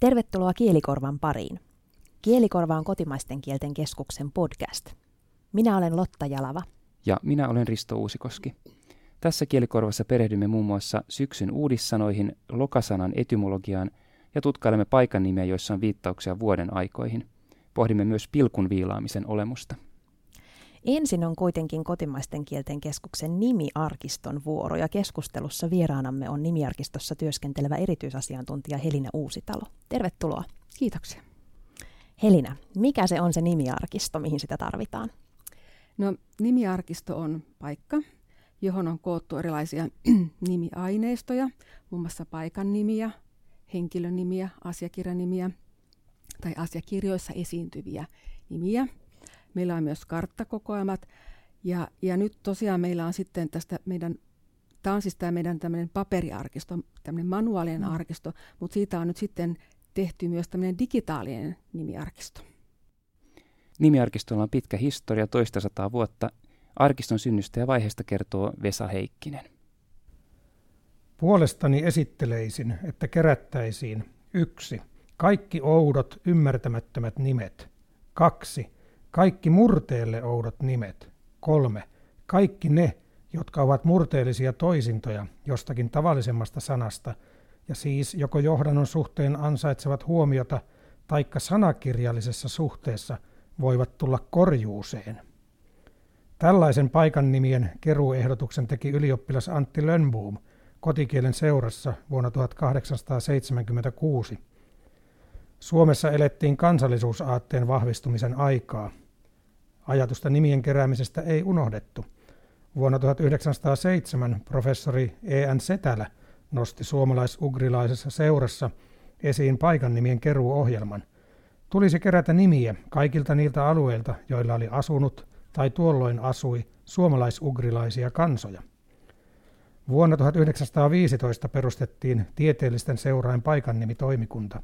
Tervetuloa Kielikorvan pariin. Kielikorva on kotimaisten kielten keskuksen podcast. Minä olen Lotta Jalava. Ja minä olen Risto Uusikoski. Tässä kielikorvassa perehdymme muun muassa syksyn uudissanoihin, lokasanan etymologiaan ja tutkailemme paikan nimiä, joissa on viittauksia vuoden aikoihin. Pohdimme myös pilkun viilaamisen olemusta. Ensin on kuitenkin kotimaisten kielten keskuksen nimiarkiston vuoro ja keskustelussa vieraanamme on nimiarkistossa työskentelevä erityisasiantuntija Helina Uusitalo. Tervetuloa. Kiitoksia. Helina, mikä se on se nimiarkisto, mihin sitä tarvitaan? No, nimiarkisto on paikka, johon on koottu erilaisia nimiaineistoja, muun muassa paikan nimiä, henkilönimiä, asiakirjanimiä tai asiakirjoissa esiintyviä nimiä. Meillä on myös karttakokoelmat ja, ja nyt tosiaan meillä on sitten tästä meidän Tämä on siis tämä meidän tämmöinen paperiarkisto, tämmöinen manuaalinen mm. arkisto, mutta siitä on nyt sitten tehty myös tämmöinen digitaalinen nimiarkisto. Nimiarkistolla on pitkä historia, toista sataa vuotta. Arkiston synnystä ja vaiheesta kertoo Vesa Heikkinen. Puolestani esitteleisin, että kerättäisiin yksi Kaikki oudot, ymmärtämättömät nimet. kaksi Kaikki murteelle oudot nimet. kolme Kaikki ne, jotka ovat murteellisia toisintoja jostakin tavallisemmasta sanasta, ja siis joko johdannon suhteen ansaitsevat huomiota, taikka sanakirjallisessa suhteessa voivat tulla korjuuseen. Tällaisen paikan nimien keruuehdotuksen teki ylioppilas Antti Lönnboom kotikielen seurassa vuonna 1876. Suomessa elettiin kansallisuusaatteen vahvistumisen aikaa. Ajatusta nimien keräämisestä ei unohdettu. Vuonna 1907 professori E.N. Setälä nosti suomalais-ugrilaisessa seurassa esiin paikan nimien keruuohjelman. Tulisi kerätä nimiä kaikilta niiltä alueilta, joilla oli asunut tai tuolloin asui suomalaisugrilaisia kansoja. Vuonna 1915 perustettiin tieteellisten seurain paikannimitoimikunta.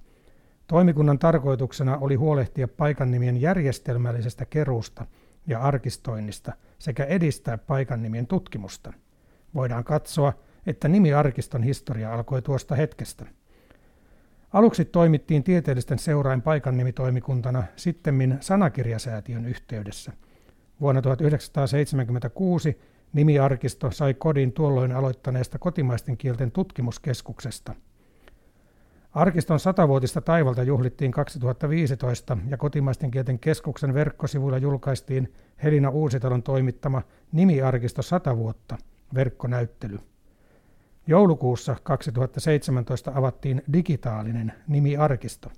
Toimikunnan tarkoituksena oli huolehtia paikannimien järjestelmällisestä keruusta ja arkistoinnista sekä edistää paikannimien tutkimusta. Voidaan katsoa, että nimiarkiston historia alkoi tuosta hetkestä. Aluksi toimittiin tieteellisten seurain paikannimitoimikuntana sittemmin sanakirjasäätiön yhteydessä. Vuonna 1976 nimiarkisto sai kodin tuolloin aloittaneesta kotimaisten kielten tutkimuskeskuksesta. Arkiston satavuotista taivalta juhlittiin 2015 ja kotimaisten kielten keskuksen verkkosivuilla julkaistiin Helina Uusitalon toimittama Nimiarkisto 100 vuotta verkkonäyttely. Joulukuussa 2017 avattiin digitaalinen nimiarkisto.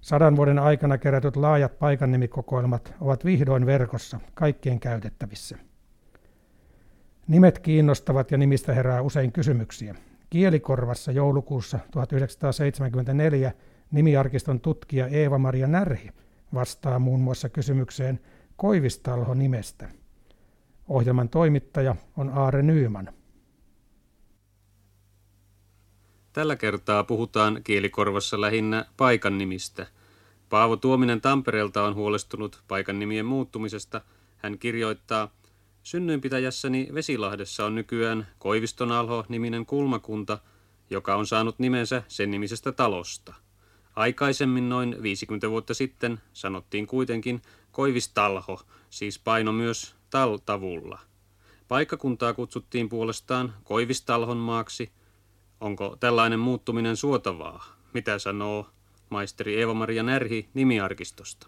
Sadan vuoden aikana kerätyt laajat paikannimikokoelmat ovat vihdoin verkossa kaikkien käytettävissä. Nimet kiinnostavat ja nimistä herää usein kysymyksiä. Kielikorvassa joulukuussa 1974 nimiarkiston tutkija Eeva-Maria Närhi vastaa muun muassa kysymykseen Koivistalho nimestä. Ohjelman toimittaja on Aare Nyyman. Tällä kertaa puhutaan kielikorvassa lähinnä paikan nimistä. Paavo Tuominen Tampereelta on huolestunut paikan nimien muuttumisesta. Hän kirjoittaa, Synnyinpitäjässäni Vesilahdessa on nykyään Koivistonalho-niminen kulmakunta, joka on saanut nimensä sen nimisestä talosta. Aikaisemmin noin 50 vuotta sitten sanottiin kuitenkin Koivistalho, siis paino myös taltavulla. Paikkakuntaa kutsuttiin puolestaan Koivistalhon maaksi – Onko tällainen muuttuminen suotavaa? Mitä sanoo maisteri Eeva-Maria Närhi nimiarkistosta?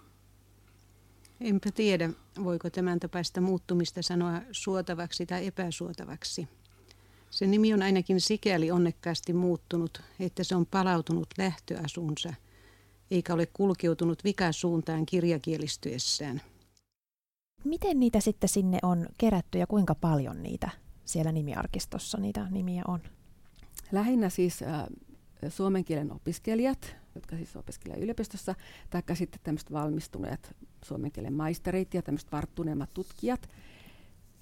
Enpä tiedä, voiko tämän tapaista muuttumista sanoa suotavaksi tai epäsuotavaksi. Se nimi on ainakin sikäli onnekkaasti muuttunut, että se on palautunut lähtöasunsa, eikä ole kulkeutunut vikasuuntaan kirjakielistyessään. Miten niitä sitten sinne on kerätty ja kuinka paljon niitä siellä nimiarkistossa niitä nimiä on? lähinnä siis äh, suomen kielen opiskelijat, jotka siis opiskelevat yliopistossa, tai sitten tämmöiset valmistuneet suomen kielen maisterit ja tämmöiset varttuneemmat tutkijat,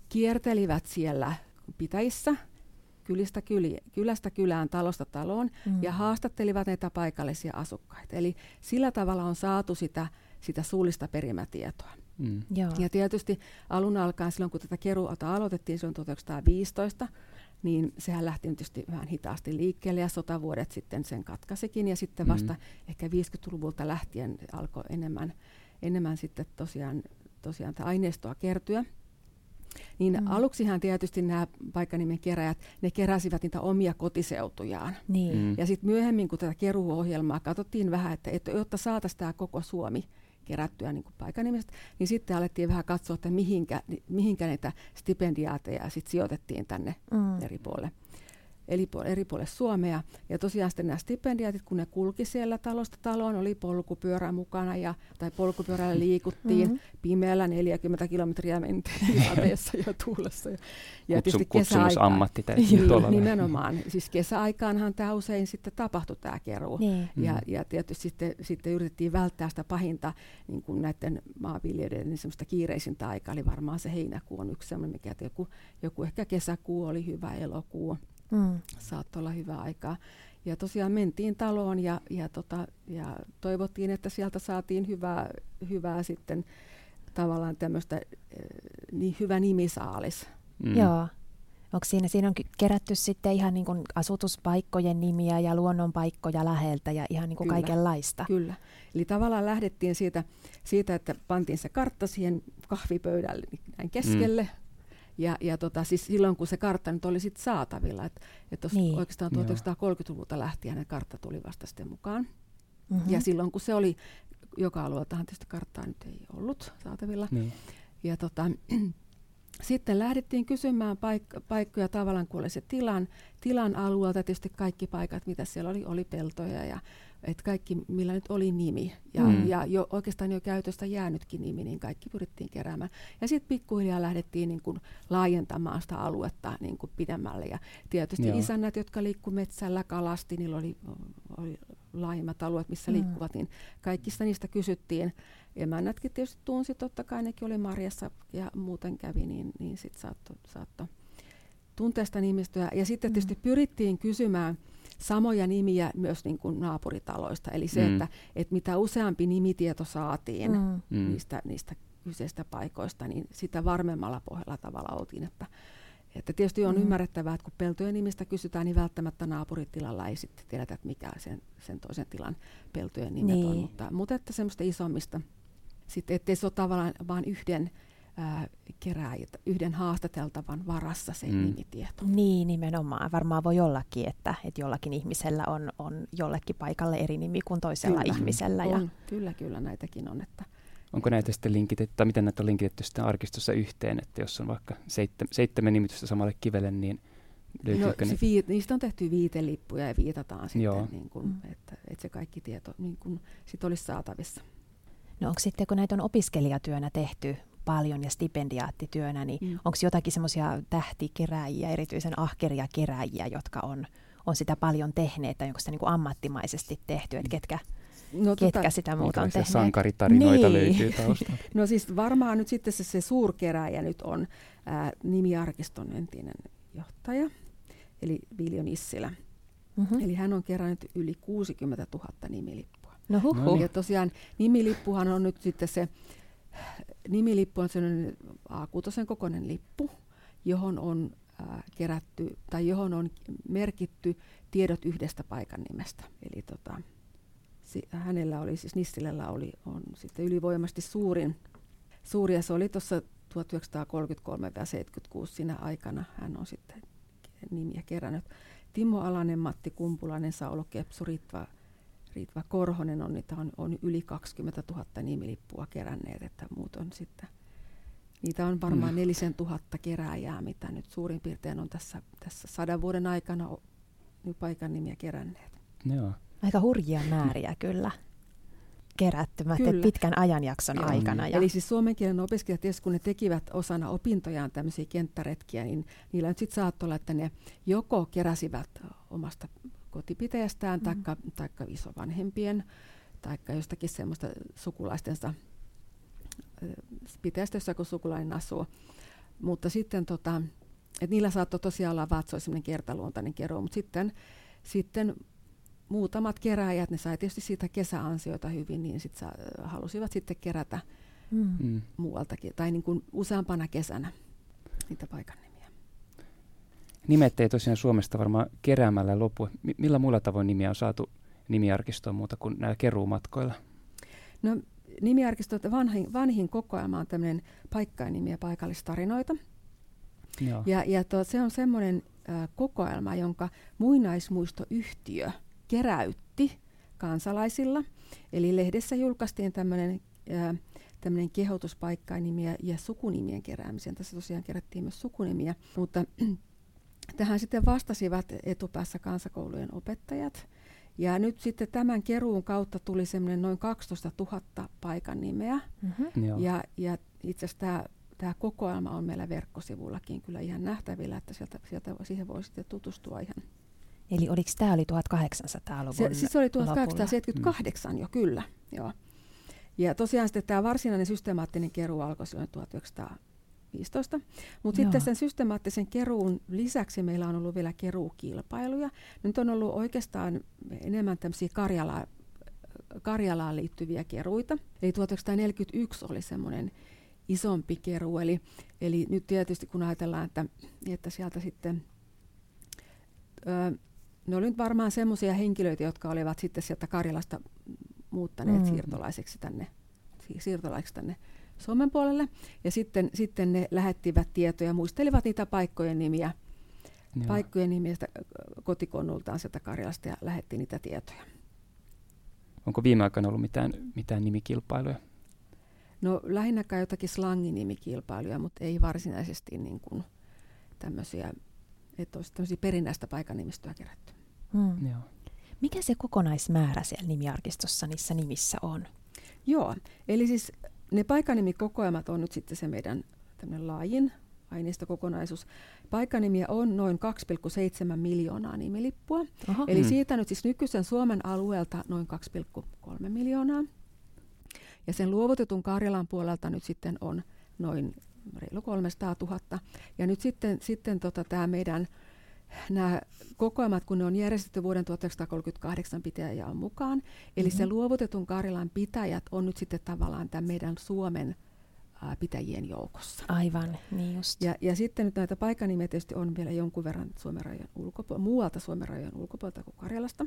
kiertelivät siellä pitäjissä kylistä kyli, kylästä kylään, talosta taloon mm. ja haastattelivat näitä paikallisia asukkaita. Eli sillä tavalla on saatu sitä, sitä suullista perimätietoa. Mm. Ja tietysti alun alkaen silloin, kun tätä keruuta aloitettiin silloin 1915, niin sehän lähti tietysti vähän hitaasti liikkeelle ja sotavuodet sitten sen katkaisikin ja sitten vasta mm. ehkä 50-luvulta lähtien alkoi enemmän, enemmän sitten tosiaan, tosiaan aineistoa kertyä. Niin mm. aluksihan tietysti nämä paikkanimen keräjät, ne keräsivät niitä omia kotiseutujaan. Niin. Mm. Ja sitten myöhemmin, kun tätä keruuohjelmaa katsottiin vähän, että, että jotta saataisiin tämä koko Suomi kerättyä niin paikanimestä, niin sitten alettiin vähän katsoa, että mihinkä, mihinkä niitä stipendiaateja sitten sijoitettiin tänne mm. eri puolelle eri, eri puolille Suomea. Ja tosiaan sitten nämä stipendiaatit, kun ne kulki siellä talosta taloon, oli polkupyörä mukana ja, tai polkupyörällä liikuttiin. Mm-hmm. Pimeällä 40 kilometriä mentiin sateessa ja tuulessa. Ja, ja Kutsu, kutsumusammatti niin, Nimenomaan. Siis kesäaikaanhan tämä usein sitten tapahtui tämä keruu. Niin. Ja, mm. ja tietysti sitten, sitten yritettiin välttää sitä pahinta niin kuin näiden maanviljelijöiden niin semmoista kiireisintä aikaa. Eli varmaan se heinäkuu on yksi semmoinen, mikä joku, joku ehkä kesäkuu oli hyvä elokuu mm. saattoi olla hyvä aikaa. Ja tosiaan mentiin taloon ja, ja, tota, ja toivottiin, että sieltä saatiin hyvää, hyvää sitten tavallaan tämmöistä niin hyvä nimisaalis. Mm. Joo. Onko siinä, siinä on kerätty sitten ihan niin kuin asutuspaikkojen nimiä ja luonnonpaikkoja läheltä ja ihan niin kuin kyllä, kaikenlaista? Kyllä. Eli tavallaan lähdettiin siitä, siitä, että pantiin se kartta siihen kahvipöydälle näin keskelle, mm. Ja, ja tota, siis silloin, kun se kartta nyt oli sit saatavilla, että et niin. oikeastaan 1930-luvulta lähtien ne kartta tuli vasta sitten mukaan. Mm-hmm. Ja silloin, kun se oli, joka alueeltahan tietysti karttaa nyt ei ollut saatavilla. Niin. Ja tota, sitten lähdettiin kysymään paik- paikkoja tavallaan, kun oli se tilan, tilan alueelta, tietysti kaikki paikat, mitä siellä oli, oli peltoja ja että kaikki, millä nyt oli nimi ja, mm. ja jo, oikeastaan jo käytöstä jäänytkin nimi, niin kaikki pyrittiin keräämään. Ja sitten pikkuhiljaa lähdettiin niin kuin laajentamaan sitä aluetta niin kuin pidemmälle. Ja tietysti Joo. isännät, jotka liikkuivat metsällä, kalasti, niillä oli, oli laajemmat alueet, missä mm. liikkuvat, niin kaikista niistä kysyttiin. Emännätkin tietysti tunsi, totta kai nekin oli Marjassa ja muuten kävi, niin, niin sitten saattoi saatto tuntea sitä nimistöä. Ja sitten mm. tietysti pyrittiin kysymään – samoja nimiä myös niin kuin naapuritaloista. Eli se, mm. että, että mitä useampi nimitieto saatiin mm. mm. niistä, niistä kyseistä paikoista, niin sitä varmemmalla pohjalla tavalla oltiin. Että, että tietysti on mm. ymmärrettävää, että kun peltojen nimistä kysytään, niin välttämättä naapuritilalla ei sitten tiedetä, että mikä sen, sen toisen tilan peltojen nimet niin. on. Mutta, mutta että semmoista isommista, sitten ettei se ole tavallaan vain yhden ää, keräjät, yhden haastateltavan varassa se mm. nimitieto. Niin, nimenomaan. Varmaan voi ollakin, että, että jollakin ihmisellä on, on jollekin paikalle eri nimi kuin toisella kyllä, ihmisellä. On, ja... Kyllä, kyllä näitäkin on. Että... Onko näitä sitten linkitetty, tai miten näitä on linkitetty sitten arkistossa yhteen, että jos on vaikka seitsemän, seitsemän nimitystä samalle kivelle, niin löytyykö no, ne? Viit, niistä on tehty viitelippuja ja viitataan sitten, niin kuin, mm. että, että se kaikki tieto niin kuin, sit olisi saatavissa. No onko sitten, kun näitä on opiskelijatyönä tehty paljon ja stipendiaattityönä, niin mm. onko jotakin semmoisia tähtikeräjiä, erityisen ahkeria keräjiä, jotka on, on sitä paljon tehneet, tai onko sitä niin kuin ammattimaisesti tehty, että ketkä, No, ketkä tota, sitä muuta on tehneet. Sankaritarinoita niin. löytyy taustalta. no siis varmaan nyt sitten se, se suurkeräjä nyt on ää, nimiarkiston entinen johtaja, eli Viljo Nissilä. Mm-hmm. Eli hän on kerännyt yli 60 000 nimilippua. No huhhuh. Ja tosiaan nimilippuhan on nyt sitten se nimilippu on sellainen A6 kokoinen lippu, johon on ää, kerätty tai johon on merkitty tiedot yhdestä paikan nimestä. Eli tota, hänellä oli siis Nissilällä oli on sitten ylivoimasti suurin, suuri ja se oli tuossa 1933 ja 76 siinä aikana hän on sitten nimiä kerännyt. Timo Alanen, Matti Kumpulainen, Saulo Kepsu, Ritva Ritva Korhonen on, niitä on, on yli 20 000 nimilippua keränneet, että muut on sitten, niitä on varmaan mm. nelisen tuhatta kerääjää, mitä nyt suurin piirtein on tässä, tässä sadan vuoden aikana paikan nimiä keränneet. Joo. Aika hurjia määriä kyllä kerätty kyllä. pitkän ajanjakson Joo. aikana. Ja... Eli siis suomen kielen opiskelijat, tietysti kun ne tekivät osana opintojaan tämmöisiä kenttäretkiä, niin niillä nyt sitten saattoi olla, että ne joko keräsivät omasta kotipitäjästään mm. taikka, taikka isovanhempien taikka jostakin semmoista sukulaistensa pitäjästä, jossa kun sukulainen asuu. Mutta sitten tota, et niillä saattoi tosiaan olla vaat, semmoinen kertaluontainen kerro, mutta sitten, sitten muutamat keräjät, ne sai tietysti siitä kesäansioita hyvin, niin sit sa, halusivat sitten kerätä mm. mm. muualtakin, tai niin kuin useampana kesänä niitä paikan nimiä. Nimet ei tosiaan Suomesta varmaan keräämällä lopu. Millä muilla tavoin nimiä on saatu nimiarkistoon muuta kuin näillä keruumatkoilla? No nimiarkisto, vanhin, vanhin kokoelma on tämmöinen paikkainimiä paikallistarinoita. Joo. Ja, ja to, se on semmoinen äh, kokoelma, jonka muinaismuistoyhtiö keräytti kansalaisilla. Eli lehdessä julkaistiin tämmöinen äh, tämmöinen kehotuspaikkainimiä ja sukunimien keräämisen. Tässä tosiaan kerättiin myös sukunimiä, mutta tähän sitten vastasivat etupäässä kansakoulujen opettajat. Ja nyt sitten tämän keruun kautta tuli semmoinen noin 12 000 paikan nimeä. Mm-hmm. Ja, ja itse asiassa tämä, tämä kokoelma on meillä verkkosivullakin kyllä ihan nähtävillä, että sieltä, sieltä siihen voi sitten tutustua ihan. Eli oliko tämä oli 1800-luvun Se, siis oli 1878 lopulla. jo, kyllä. Joo. Ja tosiaan sitten tämä varsinainen systemaattinen keruu alkoi silloin 1915. Mutta sitten sen systemaattisen keruun lisäksi meillä on ollut vielä keruukilpailuja. Nyt on ollut oikeastaan enemmän tämmöisiä Karjala, Karjalaan liittyviä keruita. Eli 1941 oli semmoinen isompi keruu. Eli, eli nyt tietysti kun ajatellaan, että, että sieltä sitten... Öö, ne olivat varmaan semmoisia henkilöitä, jotka olivat sitten sieltä Karjalasta muuttaneet mm. siirtolaiseksi tänne, siirtolaiseksi tänne Suomen puolelle. Ja sitten, sitten ne lähettivät tietoja, muistelivat niitä paikkojen nimiä, Joo. paikkojen nimiä kotikonnultaan sieltä Karjalasta ja lähetti niitä tietoja. Onko viime aikoina ollut mitään, mitään nimikilpailuja? No lähinnäkään jotakin slanginimikilpailuja, mutta ei varsinaisesti niin kuin tämmöisiä, että olisi tämmöisiä perinnäistä paikanimistöä kerätty. Hmm. Joo. Mikä se kokonaismäärä siellä nimiarkistossa niissä nimissä on? Joo, eli siis ne paikanimikokoelmat on nyt sitten se meidän laajin aineistokokonaisuus. Paikanimiä on noin 2,7 miljoonaa nimilippua. Aha. Eli hmm. siitä nyt siis nykyisen Suomen alueelta noin 2,3 miljoonaa. Ja sen luovutetun Karjalan puolelta nyt sitten on noin reilu 300 000. Ja nyt sitten, sitten tota, tämä meidän nämä kokoelmat, kun ne on järjestetty vuoden 1938 pitäjän mukaan. Eli mm-hmm. se luovutetun Karjalan pitäjät on nyt sitten tavallaan tämän meidän Suomen ää, pitäjien joukossa. Aivan, niin just. Ja, ja sitten nyt näitä paikanimiä tietysti on vielä jonkun verran Suomen rajojen ulkopuolelta, muualta Suomen rajojen ulkopuolelta kuin Karjalasta.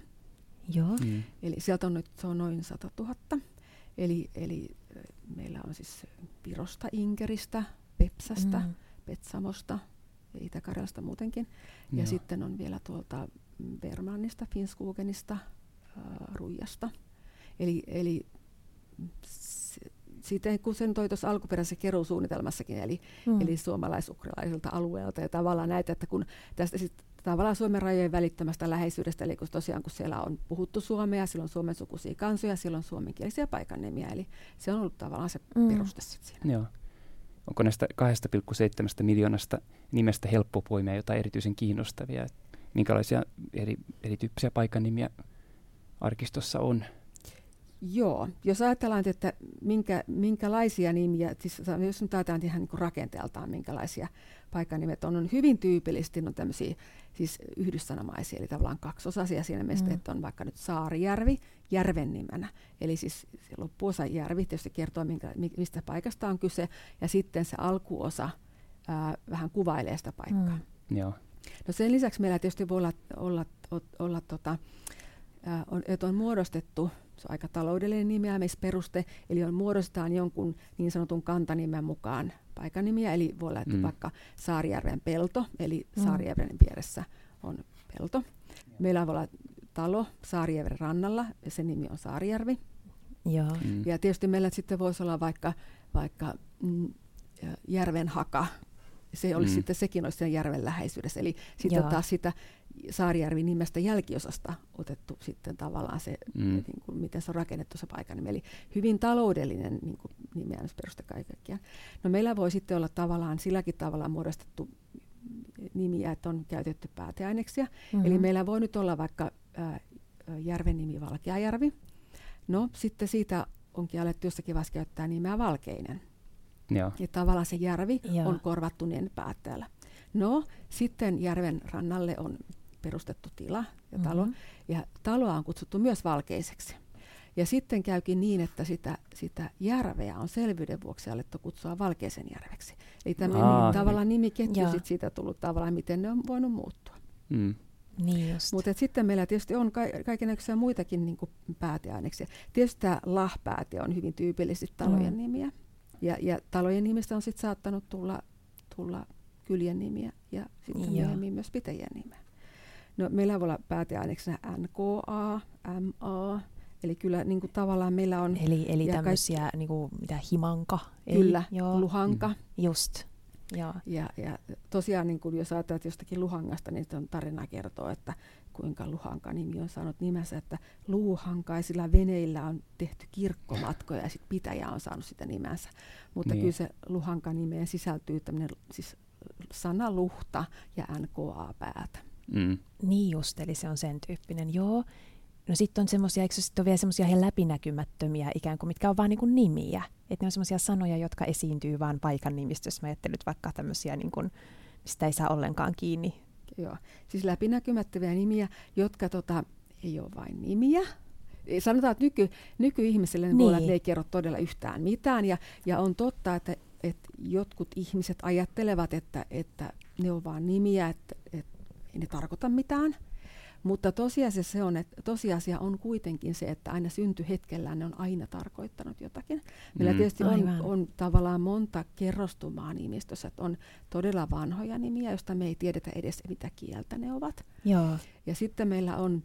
Joo. Mm. Eli sieltä on nyt se on noin 100 000. Eli, eli meillä on siis Virosta, Inkeristä, Pepsästä, mm. Petsamosta, Itä-Karjalasta muutenkin. Ja Joo. sitten on vielä tuolta Vermannista, Finskugenista, äh, Ruijasta. Eli, eli sitten kun sen toi tuossa alkuperäisessä keruusuunnitelmassakin, eli, mm. eli suomalaisukrilaisilta alueelta ja tavallaan näitä, että kun tästä sitten tavallaan Suomen rajojen välittämästä läheisyydestä, eli kun tosiaan kun siellä on puhuttu suomea, silloin suomen sukuisia kansoja, silloin suomenkielisiä paikannimiä, eli se on ollut tavallaan se mm. peruste sitten siinä. Joo. Onko näistä 2,7 miljoonasta nimestä helppo poimia jotain erityisen kiinnostavia? Minkälaisia eri, erityyppisiä paikan arkistossa on? Joo, jos ajatellaan, että minkä, minkälaisia nimiä, siis jos nyt ajatellaan ihan niin rakenteeltaan, minkälaisia paikkanimet on, on hyvin tyypillisesti on tämmöisiä siis yhdyssanamaisia, eli tavallaan kaksosasia siinä mielessä, mm. että on vaikka nyt Saarijärvi järven nimenä. Eli siis se loppuosa järvi tietysti kertoo, minkä, mistä paikasta on kyse, ja sitten se alkuosa ää, vähän kuvailee sitä paikkaa. Mm. Joo. No sen lisäksi meillä tietysti voi olla, olla, olla, olla tota, ää, on, että on muodostettu se on aika taloudellinen nimeämisperuste, eli on muodostetaan jonkun niin sanotun kantanimen mukaan paikanimiä, eli voi olla että mm. vaikka Saarijärven pelto, eli mm. Saarijärven vieressä on pelto. Meillä voi olla talo Saarijärven rannalla, ja sen nimi on Saarijärvi. Joo. Mm. Ja tietysti meillä sitten voisi olla vaikka, vaikka mm, haka, se olisi mm. sitten, sekin olisi sen järven läheisyydessä. Eli sitten taas sitä Saarijärvi nimestä jälkiosasta otettu sitten tavallaan se, mm. niin kuin, miten se on rakennettu se paikan Eli hyvin taloudellinen niin kuin, nimeämisperuste kaikkiaan. No meillä voi sitten olla tavallaan silläkin tavalla muodostettu nimiä, että on käytetty pääteaineksia. Mm-hmm. Eli meillä voi nyt olla vaikka ää, järven nimi Valkeajärvi. No sitten siitä onkin alettu jossakin vaiheessa käyttää nimeä Valkeinen. Joo. Ja tavallaan se järvi Joo. on korvattu niin päätteellä. No, sitten järven rannalle on perustettu tila ja talo. Mm-hmm. Ja taloa on kutsuttu myös valkeiseksi. Ja sitten käykin niin, että sitä, sitä järveä on selvyyden vuoksi alettu kutsua Valkeisen järveksi. Eli tämä Aa, niin, tavallaan nimiketju sit siitä tullut tavallaan, miten ne on voinut muuttua. Mm. Niin. Mutta sitten meillä tietysti on ka- kaikenlaisia muitakin niin pääteaineksia. Tietysti tämä lahpääte on hyvin tyypillisesti talojen Mm. nimiä. Ja, ja talojen nimistä on sitten saattanut tulla, tulla kyljen nimiä ja sitten Joo. myöhemmin myös pitäjien nimeä. No, meillä voi olla pääteaineksena NKA, MA, eli kyllä niin kuin tavallaan meillä on Eli, eli tämmöisiä, niin kuin, mitä himanka? Kyllä joo, luhanka. just. Joo. Ja, ja tosiaan niin kuin jos ajattelet jostakin Luhangasta, niin on tarina kertoo, että kuinka Luhanka-nimi on saanut nimensä, että luuhankaisilla veneillä on tehty kirkkomatkoja ja sitten pitäjä on saanut sitä nimensä. Mutta Niin. niin. kyllä se Luhanka-nimeen sisältyy tämmöinen siis sana luhta ja NKA-päätä. Mm. Niin just, eli se on sen tyyppinen, joo. No sitten on semmoisia, eikö se sitten ole vielä semmoisia ihan läpinäkymättömiä ikään kuin, mitkä on vaan niin kuin nimiä. Että ne on semmoisia sanoja, jotka esiintyy vaan paikan nimistössä. Mä ajattelin nyt vaikka tämmöisiä, niin kuin, mistä ei saa ollenkaan kiinni. Joo. Siis läpinäkymättömiä nimiä, jotka tota, ei ole vain nimiä. Sanotaan, että nyky, nykyihmisille niin. voi olla, että Niin. ne ei kerro todella yhtään mitään. Ja, ja on totta, että, että jotkut ihmiset ajattelevat, että, että ne on vain nimiä, että, että ei ne tarkoita mitään. Mutta tosiasia, se on, että tosiasia on kuitenkin se, että aina syntyhetkellään ne on aina tarkoittanut jotakin. Meillä Mm. tietysti on, Aivan. on tavallaan monta kerrostumaa nimistössä, että on todella vanhoja nimiä, joista me ei tiedetä edes mitä kieltä ne ovat. Joo. Ja sitten meillä on,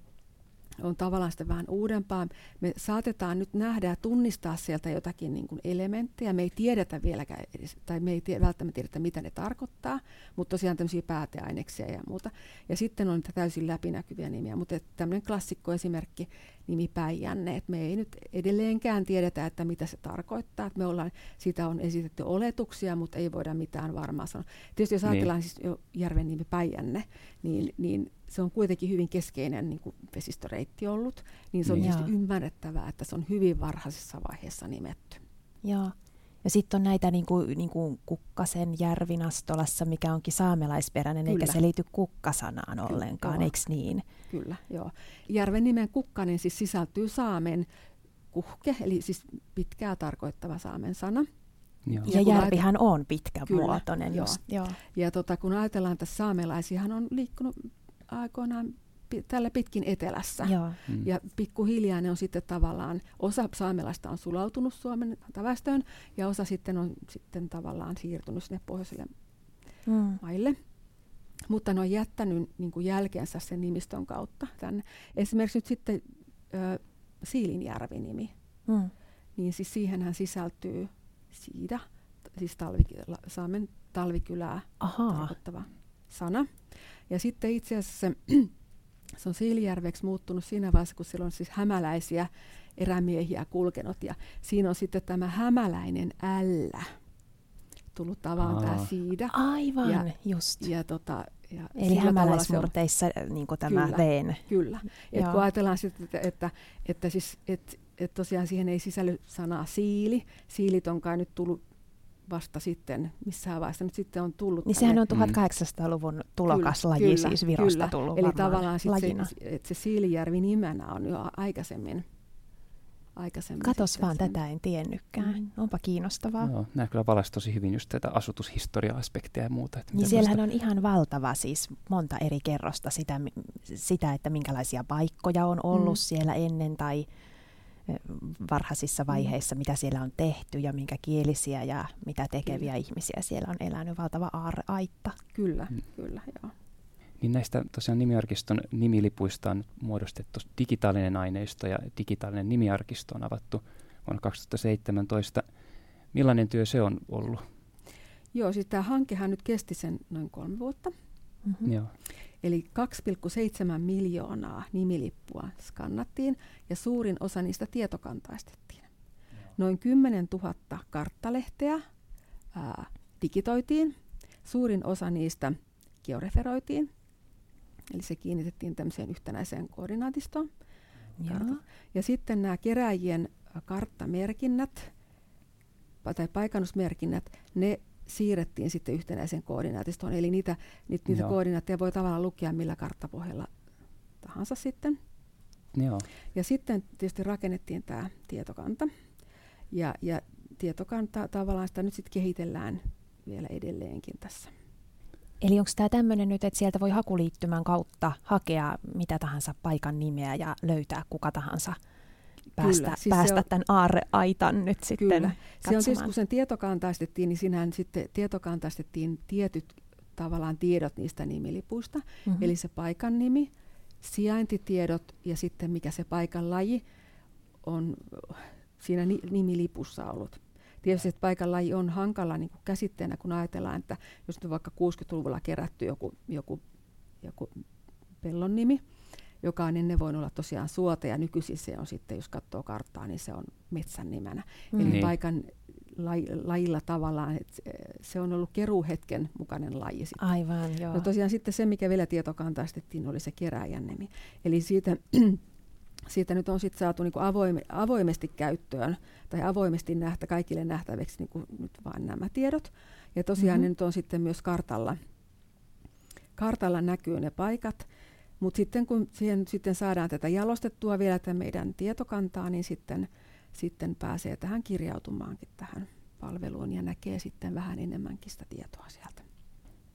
on tavallaan sitä vähän uudempaa. Me saatetaan nyt nähdä ja tunnistaa sieltä jotakin niin kuin elementtejä. Me ei tiedetä vieläkään edes, tai me ei tie, välttämättä tiedetä, mitä ne tarkoittaa, mutta tosiaan tämmöisiä pääteaineksia ja muuta. Ja sitten on niitä täysin läpinäkyviä nimiä, mutta tämmöinen klassikkoesimerkki, nimi Päijänne, että me ei nyt edelleenkään tiedetä, että mitä se tarkoittaa. Että me ollaan, siitä on esitetty oletuksia, mutta ei voida mitään varmaa sanoa. Tietysti jos Niin. ajatellaan siis jo järven nimi Päijänne, niin, niin se on kuitenkin hyvin keskeinen niin kuin vesistöreitti ollut, niin se on Niin. tietysti ymmärrettävää, että se on hyvin varhaisessa vaiheessa nimetty. Joo. Ja sitten on näitä niin kuin, niin kuin Kukkasen järvinastolassa, mikä onkin saamelaisperäinen, eikä Kyllä. se liity kukkasanaan ollenkaan, joo. eikö niin? Kyllä, joo. Järven nimen Kukkanen siis sisältyy saamen kuhke, eli siis pitkää tarkoittava saamen sana. Joo. Ja, Ja järvihän on pitkä Kyllä, muotoinen. joo. Just, joo. Ja tota, kun ajatellaan, että saamelaisiahan on liikkunut aikoinaan tällä pitkin etelässä. Joo. Mm. Ja pikkuhiljaa ne on sitten tavallaan, osa saamelaista on sulautunut Suomen väestöön ja osa sitten on sitten tavallaan siirtynyt sinne pohjoisille Mm. maille. Mutta ne on jättänyt niin kuin jälkeensä sen nimistön kautta tänne. Esimerkiksi nyt sitten ö, Siilinjärvi-nimi, Mm. niin siis siihenhän sisältyy siida, t- siis talvi, la- saamen talvikylää Ahaa. tarkoittava sana. Ja sitten itse asiassa se, on Siilijärveksi muuttunut siinä vaiheessa, kun siellä on siis hämäläisiä erämiehiä kulkenut. Ja siinä on sitten tämä hämäläinen ällä tullut tavallaan tämä siida. Aivan, Ja- just. Ja tota, ja Eli hämäläismurteissa niin tämä Kyllä. veen. Kyllä. Et Joo. kun ajatellaan sitten, että, että, että, siis, että, että tosiaan siihen ei sisälly sanaa siili. Siilit on kai nyt tullut vasta sitten missään vaiheessa. Nyt sitten on tullut Niin sehän on Mm. 1800-luvun tulokaslaji Kyllä, siis Virosta kyllä. tullut Eli tavallaan sit lajina. se, että se Siilijärvi nimenä on jo aikaisemmin. aikaisemmin Katos sitten vaan, sen- tätä en tiennytkään. Mm. Onpa kiinnostavaa. Joo, nämä kyllä valaisi tosi hyvin just tätä asutushistoria-aspekteja ja muuta. Että Niin siellähän tämmöistä- on ihan valtava siis monta eri kerrosta sitä, sitä että minkälaisia paikkoja on ollut Mm. siellä ennen tai varhaisissa vaiheissa, mitä siellä on tehty ja minkä kielisiä ja mitä tekeviä ihmisiä siellä on elänyt. Valtava aarreaitta. Kyllä, Mm. kyllä, joo. Niin näistä tosiaan nimiarkiston nimilipuista on muodostettu digitaalinen aineisto ja digitaalinen nimiarkisto on avattu vuonna 2017. Millainen työ se on ollut? Joo, siis tämä hankehan nyt kesti sen noin kolme vuotta. Mm-hmm. Joo. Eli 2,7 miljoonaa nimilippua skannattiin ja suurin osa niistä tietokantaistettiin. Noin 10 000 karttalehteä ää, digitoitiin. Suurin osa niistä georeferoitiin. Eli se kiinnitettiin tämmöiseen yhtenäiseen koordinaatistoon. kartat. Ja sitten nämä keräjien karttamerkinnät tai paikannusmerkinnät, ne siirrettiin sitten yhtenäiseen koordinaatistoon. Eli niitä, niitä, niitä Joo. koordinaatteja voi tavallaan lukea millä karttapohjalla tahansa sitten. Joo. Ja sitten tietysti rakennettiin tämä tietokanta. Ja, ja tietokanta tavallaan sitä nyt sitten kehitellään vielä edelleenkin tässä. Eli onko tämä tämmöinen nyt, että sieltä voi hakuliittymän kautta hakea mitä tahansa paikan nimeä ja löytää kuka tahansa päästä, Kyllä, siis päästä on, tämän aarreaitan nyt sitten Kyllä. Katsomaan. Se on siis, kun sen tietokantaistettiin, niin sinähän sitten tietokantaistettiin tietyt tavallaan tiedot niistä nimilipuista. Mm-hmm. Eli se paikan nimi, sijaintitiedot ja sitten mikä se paikan laji on siinä nimilipussa ollut. Tietysti että paikan laji on hankala niin kuin käsitteenä, kun ajatellaan, että jos on vaikka 60-luvulla kerätty joku, joku, joku pellon nimi, joka on ennen voinut olla tosiaan suota ja nykyisin se on sitten, jos katsoo karttaa, niin se on metsän nimenä. Mm. Eli niin. paikan laj, lajilla tavallaan, että se on ollut keruuhetken mukainen laji. Sitten. Aivan, joo. No tosiaan sitten se, mikä vielä tietokantaistettiin, oli se keräjän nimi. Eli siitä, siitä nyt on sitten saatu niin avoime, avoimesti käyttöön tai avoimesti nähtä, kaikille nähtäväksi niin kuin nyt vain nämä tiedot. Ja tosiaan mm-hmm. ne nyt on sitten myös kartalla, kartalla näkyy ne paikat. Mutta sitten kun siihen sitten saadaan tätä jalostettua vielä tätä meidän tietokantaa, niin sitten, sitten pääsee tähän kirjautumaankin tähän palveluun ja näkee sitten vähän enemmänkin sitä tietoa sieltä.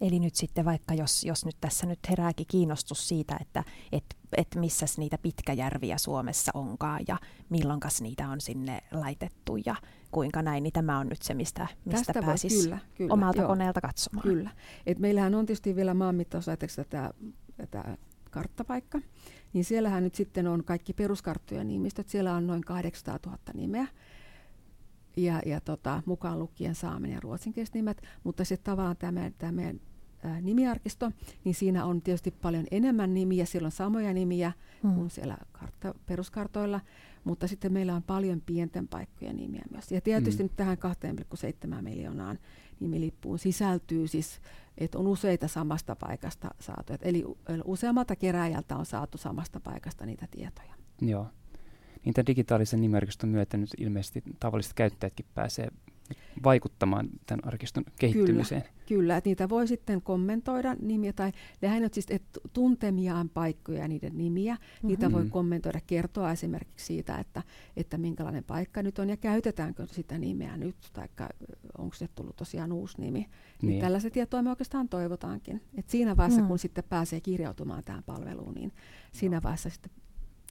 Eli nyt sitten vaikka jos, jos nyt tässä nyt herääkin kiinnostus siitä, että et, et missä niitä pitkäjärviä Suomessa onkaan ja milloinkas niitä on sinne laitettu ja kuinka näin, niin tämä on nyt se, mistä, mistä Tästä pääsisi kyllä, kyllä, omalta joo, koneelta katsomaan. Kyllä. Et meillähän on tietysti vielä maanmittauslaiteeksi tätä, tätä karttapaikka, niin siellähän nyt sitten on kaikki peruskarttojen nimistöt. Siellä on noin 800 000 nimeä ja, ja tota, mukaan lukien saamen ja ruotsinkieliset nimet, mutta sitten tavallaan tämä, tämä meidän ää, nimiarkisto, niin siinä on tietysti paljon enemmän nimiä, siellä on samoja nimiä mm. kuin siellä kartta, peruskartoilla, mutta sitten meillä on paljon pienten paikkojen nimiä myös. Ja tietysti mm. nyt tähän 2,7 miljoonaan nimilippuun sisältyy siis, että on useita samasta paikasta saatu. Eli useammalta keräjältä on saatu samasta paikasta niitä tietoja. Joo. Niin tämän digitaalisen nimiarkiston myötä nyt ilmeisesti tavalliset käyttäjätkin pääsee vaikuttamaan tämän arkiston kehittymiseen. Kyllä, kyllä että niitä voi sitten kommentoida nimiä tai lähinnä siis, että tuntemiaan paikkoja ja niiden nimiä, mm-hmm. niitä voi mm-hmm. kommentoida, kertoa esimerkiksi siitä, että, että minkälainen paikka nyt on ja käytetäänkö sitä nimeä nyt tai onko se tullut tosiaan uusi nimi. Niin. niin tällaisia tietoa me oikeastaan toivotaankin. Et siinä vaiheessa, mm. kun sitten pääsee kirjautumaan tähän palveluun, niin siinä vaiheessa sitten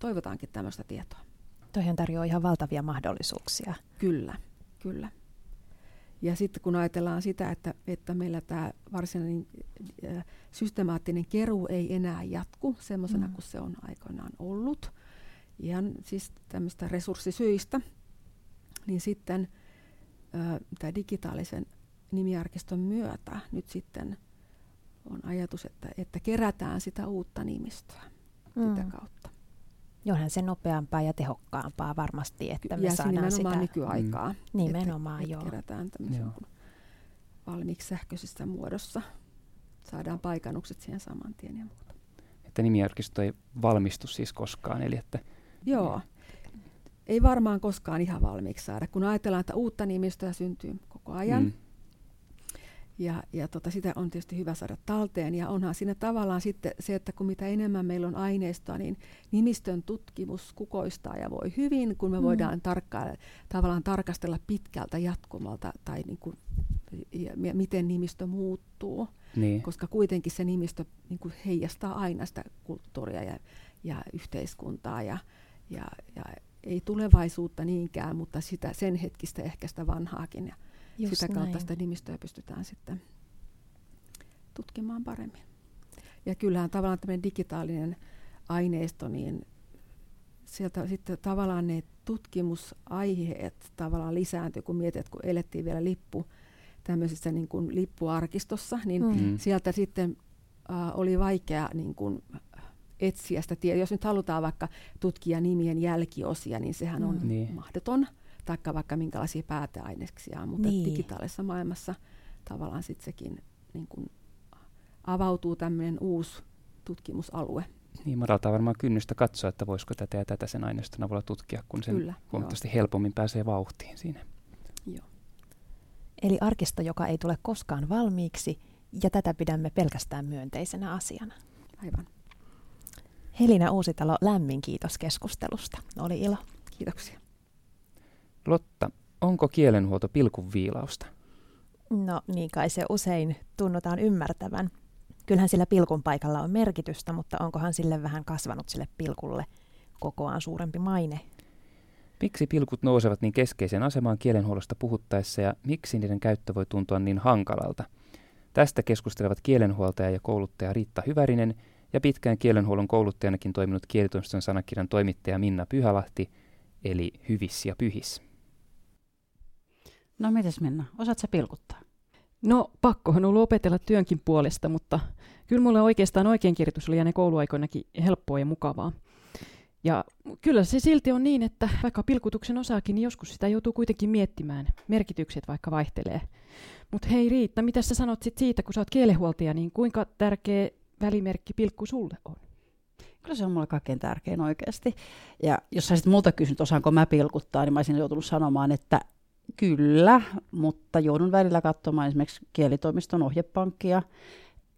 toivotaankin tämmöistä tietoa. Toihan tarjoaa ihan valtavia mahdollisuuksia. Kyllä, kyllä. Ja sitten kun ajatellaan sitä, että, että meillä tämä varsinainen äh, systemaattinen keruu ei enää jatku semmoisena mm. kuin se on aikoinaan ollut, ihan siis tämmöistä resurssisyistä, niin sitten äh, tämä digitaalisen nimiarkiston myötä nyt sitten on ajatus, että, että kerätään sitä uutta nimistöä mm. sitä kautta. Johan se nopeampaa ja tehokkaampaa varmasti, että me ja saadaan sitä... nykyaikaa. Mm. Nimenomaan, että, joo. Että kerätään joo. valmiiksi sähköisessä muodossa. Saadaan paikannukset siihen saman tien ja muuta. Että nimiarkisto ei valmistu siis koskaan, eli että... Joo. Ei varmaan koskaan ihan valmiiksi saada. Kun ajatellaan, että uutta nimistöä syntyy koko ajan, mm ja, ja tota, sitä on tietysti hyvä saada talteen. Ja onhan siinä tavallaan sitten se, että kun mitä enemmän meillä on aineistoa, niin nimistön tutkimus kukoistaa ja voi hyvin, kun me mm. voidaan tarkka- tavallaan tarkastella pitkältä jatkumalta tai niin kuin, ja, ja miten nimistö muuttuu. Niin. Koska kuitenkin se nimistö niin kuin heijastaa aina sitä kulttuuria ja, ja yhteiskuntaa ja, ja, ja ei tulevaisuutta niinkään, mutta sitä sen hetkistä ehkä sitä vanhaakin. Ja, Just sitä kautta näin. sitä nimistöä pystytään sitten tutkimaan paremmin. Ja kyllähän tavallaan tämmöinen digitaalinen aineisto, niin sieltä sitten tavallaan ne tutkimusaiheet tavallaan lisääntyy, kun mietit, että kun elettiin vielä lippu tämmöisessä niin kuin lippuarkistossa, niin mm. sieltä sitten äh, oli vaikea niin kuin, etsiä sitä tietoa. Jos nyt halutaan vaikka tutkia nimien jälkiosia, niin sehän on mm. Niin. mahdoton taikka vaikka minkälaisia pääteaineksia, mutta niin. digitaalisessa maailmassa tavallaan sitten sekin niin kun avautuu tämmöinen uusi tutkimusalue. Niin, madaltaa varmaan kynnystä katsoa, että voisiko tätä ja tätä sen aineiston avulla tutkia, kun sen Kyllä, huomattavasti joo. helpommin pääsee vauhtiin siinä. Joo. Eli arkisto, joka ei tule koskaan valmiiksi, ja tätä pidämme pelkästään myönteisenä asiana. Aivan. Helina Uusitalo, lämmin kiitos keskustelusta. Oli ilo. Kiitoksia. Lotta, onko kielenhuolto pilkun viilausta? No niin kai se usein tunnutaan ymmärtävän. Kyllähän sillä pilkun paikalla on merkitystä, mutta onkohan sille vähän kasvanut sille pilkulle kokoaan suurempi maine? Miksi pilkut nousevat niin keskeiseen asemaan kielenhuollosta puhuttaessa ja miksi niiden käyttö voi tuntua niin hankalalta? Tästä keskustelevat kielenhuoltaja ja kouluttaja Riitta Hyvärinen ja pitkään kielenhuollon kouluttajanakin toiminut kielitoimiston sanakirjan toimittaja Minna Pyhälahti, eli Hyvis ja Pyhis. No mites Minna, osaat sä pilkuttaa? No pakkohan ollut opetella työnkin puolesta, mutta kyllä mulle oikeastaan oikeinkirjoitus oli ennen kouluaikoinakin helppoa ja mukavaa. Ja kyllä se silti on niin, että vaikka pilkutuksen osaakin, niin joskus sitä joutuu kuitenkin miettimään. Merkitykset vaikka vaihtelee. Mutta hei Riitta, mitä sä sanot sit siitä, kun sä oot kielenhuoltaja, niin kuinka tärkeä välimerkki pilkku sulle on? Kyllä se on mulle kaikkein tärkein oikeasti. Ja jos sä multa kysynyt, osaanko mä pilkuttaa, niin mä olisin joutunut sanomaan, että kyllä, mutta joudun välillä katsomaan esimerkiksi kielitoimiston ohjepankkia,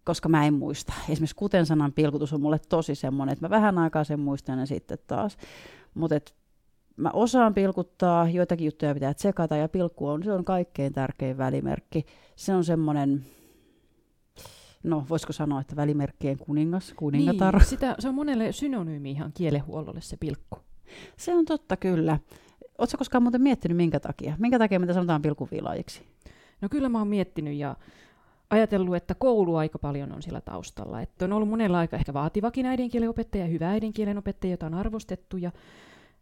koska mä en muista. Esimerkiksi kuten sanan pilkutus on mulle tosi semmoinen, että mä vähän aikaa sen muistan ja sitten taas. Mutta mä osaan pilkuttaa, joitakin juttuja pitää tsekata ja pilkku on, se on kaikkein tärkein välimerkki. Se on semmoinen, no voisiko sanoa, että välimerkkien kuningas, kuningatar. Niin, sitä, se on monelle synonyymi ihan kielenhuollolle se pilkku. Se on totta kyllä. Oletko koskaan muuten miettinyt minkä takia? Minkä takia mitä sanotaan pilkuviilaajiksi? No kyllä mä oon miettinyt ja ajatellut, että koulu aika paljon on sillä taustalla. Että on ollut monella aika ehkä vaativakin äidinkielen opettaja, hyvä äidinkielen opettaja, jota on arvostettu. Ja,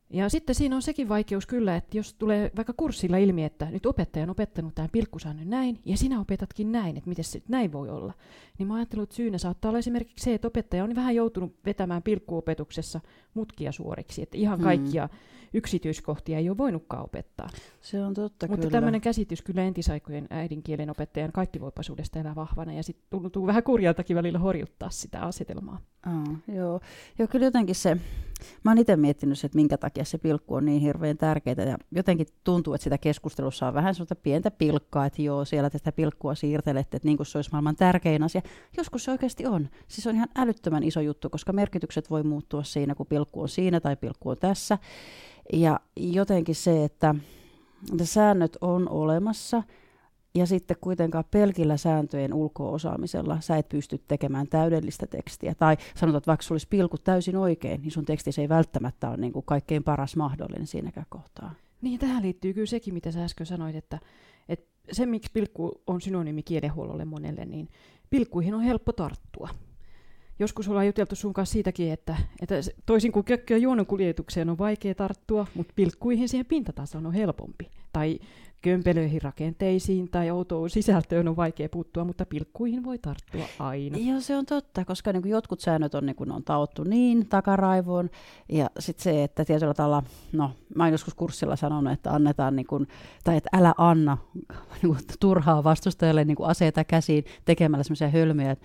ja sitten siinä on sekin vaikeus kyllä, että jos tulee vaikka kurssilla ilmi, että nyt opettaja on opettanut tämän pilkkusäännön näin, ja sinä opetatkin näin, että miten se näin voi olla. Niin mä ajattelin, että syynä saattaa olla esimerkiksi se, että opettaja on vähän joutunut vetämään pilkkuopetuksessa mutkia suoriksi, että ihan hmm. kaikkia hmm yksityiskohtia ei ole voinutkaan opettaa. Se on totta Mutta kyllä. tämmöinen käsitys kyllä entisaikojen äidinkielen opettajan kaikkivoipaisuudesta elää vahvana ja sitten tuntuu vähän kurjaltakin välillä horjuttaa sitä asetelmaa. Oh, joo. joo, kyllä jotenkin se, mä oon itse miettinyt, että minkä takia se pilkku on niin hirveän tärkeää ja jotenkin tuntuu, että sitä keskustelussa on vähän sellaista pientä pilkkaa, että joo, siellä tätä pilkkua siirtelette, että niin kuin se olisi maailman tärkein asia. Joskus se oikeasti on. Siis on ihan älyttömän iso juttu, koska merkitykset voi muuttua siinä, kun pilkku on siinä tai pilkku on tässä. Ja jotenkin se, että säännöt on olemassa ja sitten kuitenkaan pelkillä sääntöjen ulko-osaamisella sä et pysty tekemään täydellistä tekstiä. Tai sanotaan, että vaikka sulla olisi pilkut täysin oikein, niin sun teksti ei välttämättä ole niin kuin kaikkein paras mahdollinen siinäkään kohtaa. Niin, tähän liittyy kyllä sekin, mitä sä äsken sanoit, että, että se, miksi pilkku on synonyymi kielenhuollolle monelle, niin pilkkuihin on helppo tarttua joskus ollaan juteltu sun kanssa siitäkin, että, että toisin kuin kökkö- ja juononkuljetukseen on vaikea tarttua, mutta pilkkuihin siihen pintatasoon on helpompi. Tai kömpelöihin rakenteisiin tai outoon sisältöön on vaikea puuttua, mutta pilkkuihin voi tarttua aina. Joo, se on totta, koska niin kuin jotkut säännöt on, niin kuin on taottu niin takaraivoon. Ja sitten se, että tietyllä tavalla, no mä oon joskus kurssilla sanonut, että annetaan, niin kuin, tai että älä anna niin kuin, turhaa vastustajalle niin kuin aseita käsiin tekemällä semmoisia hölmöjä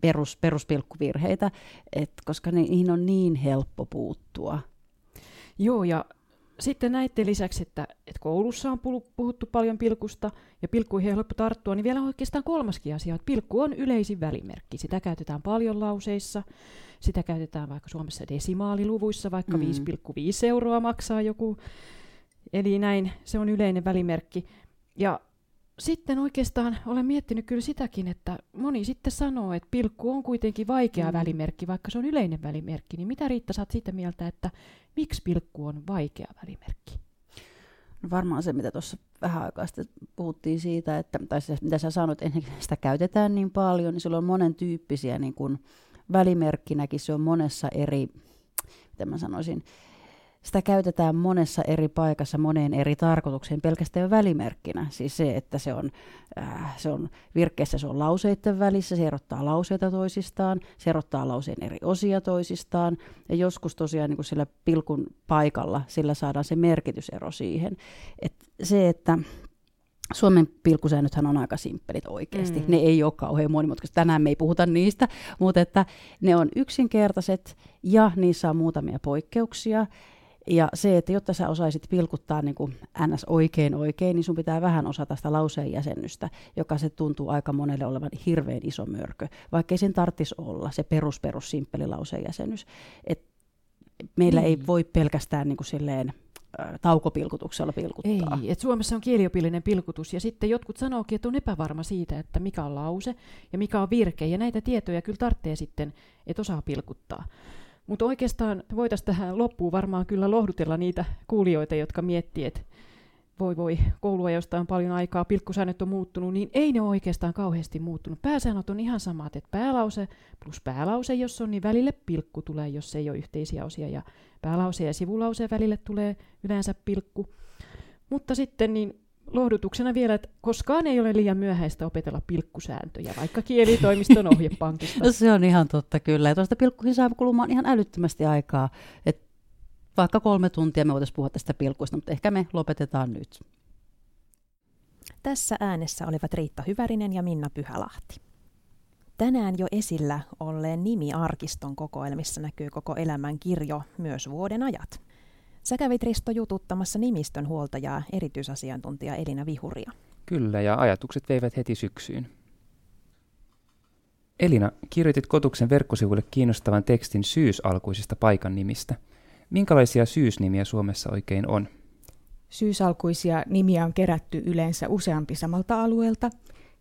perus, peruspilkkuvirheitä, et, koska niihin on niin helppo puuttua. Joo, ja sitten näiden lisäksi, että, että koulussa on puhuttu paljon pilkusta ja pilkkuihin on helppo tarttua, niin vielä oikeastaan kolmaskin asia, että pilkku on yleisin välimerkki. Sitä käytetään paljon lauseissa, sitä käytetään vaikka Suomessa desimaaliluvuissa, vaikka mm. 5,5 euroa maksaa joku. Eli näin, se on yleinen välimerkki. Ja sitten oikeastaan olen miettinyt kyllä sitäkin, että moni sitten sanoo, että pilkku on kuitenkin vaikea mm. välimerkki, vaikka se on yleinen välimerkki. Niin mitä Riitta, saat sitä mieltä, että miksi pilkku on vaikea välimerkki? No varmaan se, mitä tuossa vähän aikaa sitten puhuttiin siitä, että, tai se, mitä sä sanoit, että sitä käytetään niin paljon, niin sillä on monen tyyppisiä niin kuin välimerkkinäkin, se on monessa eri, miten mä sanoisin, sitä käytetään monessa eri paikassa moneen eri tarkoitukseen pelkästään välimerkkinä. Siis se, että se on, äh, se on virkkeessä, se on lauseiden välissä, se erottaa lauseita toisistaan, se erottaa lauseen eri osia toisistaan. Ja joskus tosiaan niin kuin sillä pilkun paikalla, sillä saadaan se merkitysero siihen. Et se, että Suomen pilkkusäännöthän on aika simppelit oikeasti. Mm. Ne ei ole kauhean monimutkaisia. Tänään me ei puhuta niistä, mutta että ne on yksinkertaiset ja niissä on muutamia poikkeuksia. Ja se, että jotta sä osaisit pilkuttaa niin kuin ns. oikein oikein, niin sun pitää vähän osata sitä lauseen jäsennystä, joka se tuntuu aika monelle olevan hirveän iso mörkö, vaikka ei sen tarvitsisi olla se perus, perus, simppeli lauseen jäsennys. Et meillä mm. ei voi pelkästään niin kuin silleen taukopilkutuksella pilkuttaa. Ei, että Suomessa on kieliopillinen pilkutus ja sitten jotkut sanookin, että on epävarma siitä, että mikä on lause ja mikä on virke ja näitä tietoja kyllä tarvitsee sitten, että osaa pilkuttaa. Mutta oikeastaan voitaisiin tähän loppuun varmaan kyllä lohdutella niitä kuulijoita, jotka miettii, että voi voi, koulua josta on paljon aikaa, pilkkusäännöt on muuttunut, niin ei ne ole oikeastaan kauheasti muuttunut. Pääsäännöt on ihan samat, että päälause plus päälause, jos on, niin välille pilkku tulee, jos ei ole yhteisiä osia, ja päälause ja sivulause välille tulee yleensä pilkku. Mutta sitten niin lohdutuksena vielä, että koskaan ei ole liian myöhäistä opetella pilkkusääntöjä, vaikka kielitoimiston ohjepankista. No se on ihan totta kyllä. Ja tuosta pilkkuihin saa kulumaan ihan älyttömästi aikaa. Et vaikka kolme tuntia me voitaisiin puhua tästä pilkuista, mutta ehkä me lopetetaan nyt. Tässä äänessä olivat Riitta Hyvärinen ja Minna Pyhälahti. Tänään jo esillä olleen nimi-arkiston kokoelmissa näkyy koko elämän kirjo myös vuoden ajat. Sä kävit Risto jututtamassa nimistön huoltajaa erityisasiantuntija Elina Vihuria. Kyllä, ja ajatukset veivät heti syksyyn. Elina, kirjoitit Kotuksen verkkosivuille kiinnostavan tekstin syysalkuisista paikan nimistä. Minkälaisia syysnimiä Suomessa oikein on? Syysalkuisia nimiä on kerätty yleensä useampi samalta alueelta,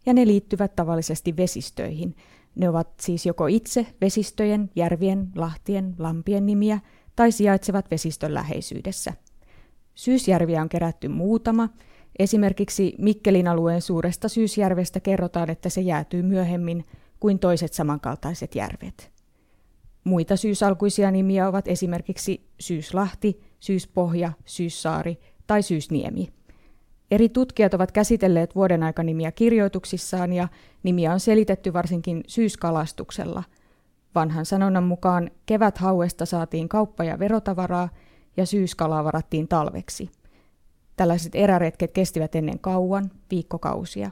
ja ne liittyvät tavallisesti vesistöihin. Ne ovat siis joko itse vesistöjen, järvien, lahtien, lampien nimiä – tai sijaitsevat vesistön läheisyydessä. Syysjärviä on kerätty muutama. Esimerkiksi Mikkelin alueen suuresta Syysjärvestä kerrotaan, että se jäätyy myöhemmin kuin toiset samankaltaiset järvet. Muita syysalkuisia nimiä ovat esimerkiksi Syyslahti, Syyspohja, Syyssaari tai Syysniemi. Eri tutkijat ovat käsitelleet vuoden aikanimiä kirjoituksissaan ja nimiä on selitetty varsinkin syyskalastuksella – Vanhan sanonnan mukaan kevät hauesta saatiin kauppa- ja verotavaraa ja syyskalaa varattiin talveksi. Tällaiset eräretket kestivät ennen kauan, viikkokausia.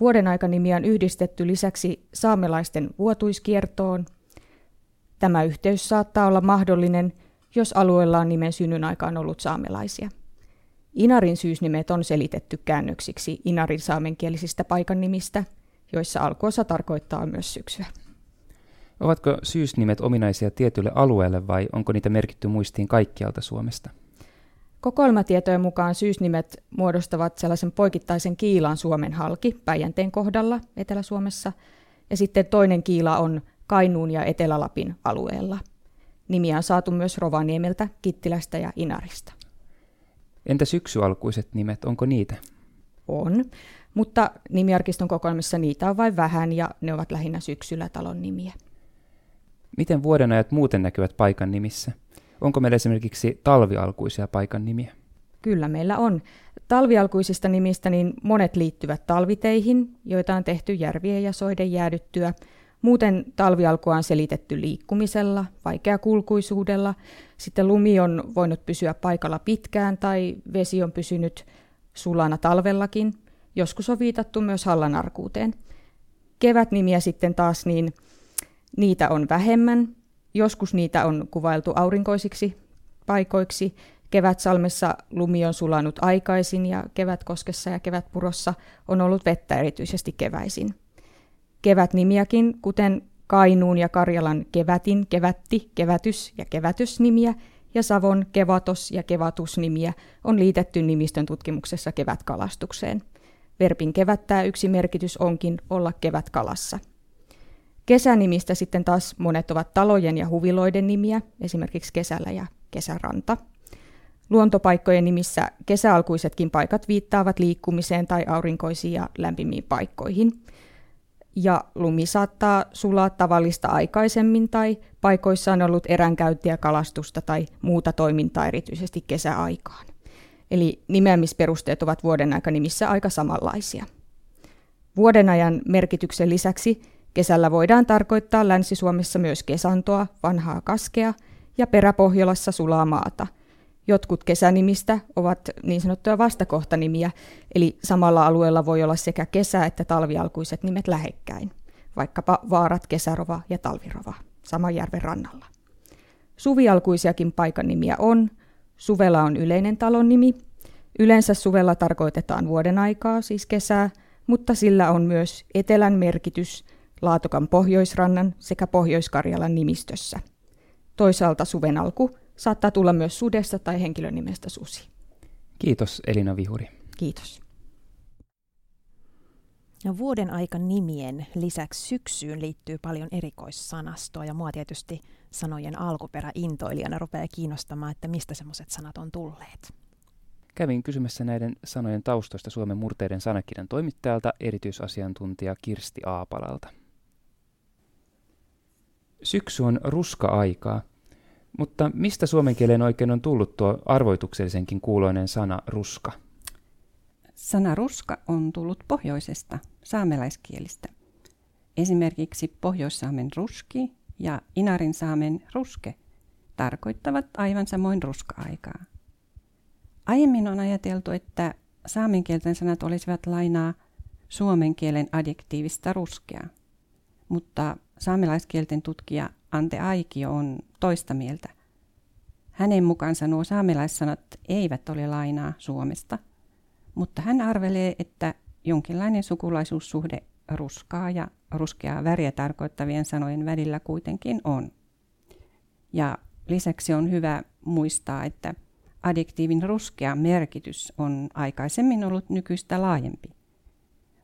Vuoden aikanimiä on yhdistetty lisäksi saamelaisten vuotuiskiertoon. Tämä yhteys saattaa olla mahdollinen, jos alueella on nimen synnyn aikaan ollut saamelaisia. Inarin syysnimet on selitetty käännöksiksi Inarin saamenkielisistä paikannimistä, joissa alkuosa tarkoittaa myös syksyä. Ovatko syysnimet ominaisia tietylle alueelle vai onko niitä merkitty muistiin kaikkialta Suomesta? Kokoelmatietojen mukaan syysnimet muodostavat sellaisen poikittaisen kiilan Suomen halki Päijänteen kohdalla Etelä-Suomessa, ja sitten toinen kiila on Kainuun ja Etelä-Lapin alueella. Nimiä on saatu myös Rovaniemeltä, Kittilästä ja Inarista. Entä syksyalkuiset nimet, onko niitä? On, mutta nimiarkiston kokoelmissa niitä on vain vähän ja ne ovat lähinnä syksyllä talon nimiä. Miten vuodenajat muuten näkyvät paikan nimissä? Onko meillä esimerkiksi talvialkuisia paikan nimiä? Kyllä meillä on. Talvialkuisista nimistä niin monet liittyvät talviteihin, joita on tehty järvien ja soiden jäädyttyä. Muuten talvialkua on selitetty liikkumisella, vaikeakulkuisuudella. Sitten lumi on voinut pysyä paikalla pitkään tai vesi on pysynyt sulana talvellakin. Joskus on viitattu myös hallanarkuuteen. Kevätnimiä sitten taas niin Niitä on vähemmän. Joskus niitä on kuvailtu aurinkoisiksi paikoiksi. Kevätsalmessa lumi on sulanut aikaisin ja kevätkoskessa ja kevätpurossa on ollut vettä erityisesti keväisin. Kevätnimiäkin, kuten Kainuun ja Karjalan kevätin, kevätti, kevätys ja kevätysnimiä ja Savon kevatos ja kevatusnimiä on liitetty nimistön tutkimuksessa kevätkalastukseen. Verpin kevättää yksi merkitys onkin olla kevätkalassa – Kesänimistä sitten taas monet ovat talojen ja huviloiden nimiä, esimerkiksi kesällä ja kesäranta. Luontopaikkojen nimissä kesäalkuisetkin paikat viittaavat liikkumiseen tai aurinkoisiin ja lämpimiin paikkoihin. Ja lumi saattaa sulaa tavallista aikaisemmin tai paikoissa on ollut eränkäyntiä, kalastusta tai muuta toimintaa erityisesti kesäaikaan. Eli nimeämisperusteet ovat vuoden nimissä aika samanlaisia. Vuoden ajan merkityksen lisäksi Kesällä voidaan tarkoittaa Länsi-Suomessa myös kesantoa, vanhaa kaskea ja peräpohjolassa sulaa maata. Jotkut kesänimistä ovat niin sanottuja vastakohtanimiä, eli samalla alueella voi olla sekä kesä- että talvialkuiset nimet lähekkäin, vaikkapa Vaarat, Kesärova ja Talvirova, saman järven rannalla. Suvialkuisiakin paikan nimiä on, Suvela on yleinen talon nimi. Yleensä suvella tarkoitetaan vuoden aikaa, siis kesää, mutta sillä on myös etelän merkitys Laatokan pohjoisrannan sekä Pohjois-Karjalan nimistössä. Toisaalta suven alku saattaa tulla myös sudesta tai henkilön nimestä susi. Kiitos Elina Vihuri. Kiitos. No, vuoden aikan nimien lisäksi syksyyn liittyy paljon erikoissanastoa ja mua tietysti sanojen alkuperä intoilijana rupeaa kiinnostamaan, että mistä semmoiset sanat on tulleet. Kävin kysymässä näiden sanojen taustoista Suomen murteiden sanakirjan toimittajalta erityisasiantuntija Kirsti Aapalalta. Syksy on ruska-aikaa, mutta mistä suomen kieleen oikein on tullut tuo arvoituksellisenkin kuuloinen sana ruska? Sana ruska on tullut pohjoisesta, saamelaiskielistä. Esimerkiksi Pohjoissaamen ruski ja Inarin saamen ruske tarkoittavat aivan samoin ruska-aikaa. Aiemmin on ajateltu, että saamenkielten sanat olisivat lainaa suomen kielen adjektiivista ruskea, mutta saamelaiskielten tutkija Ante Aikio on toista mieltä. Hänen mukaansa nuo saamelaissanat eivät ole lainaa Suomesta, mutta hän arvelee, että jonkinlainen sukulaisuussuhde ruskaa ja ruskeaa väriä tarkoittavien sanojen välillä kuitenkin on. Ja lisäksi on hyvä muistaa, että adjektiivin ruskea merkitys on aikaisemmin ollut nykyistä laajempi.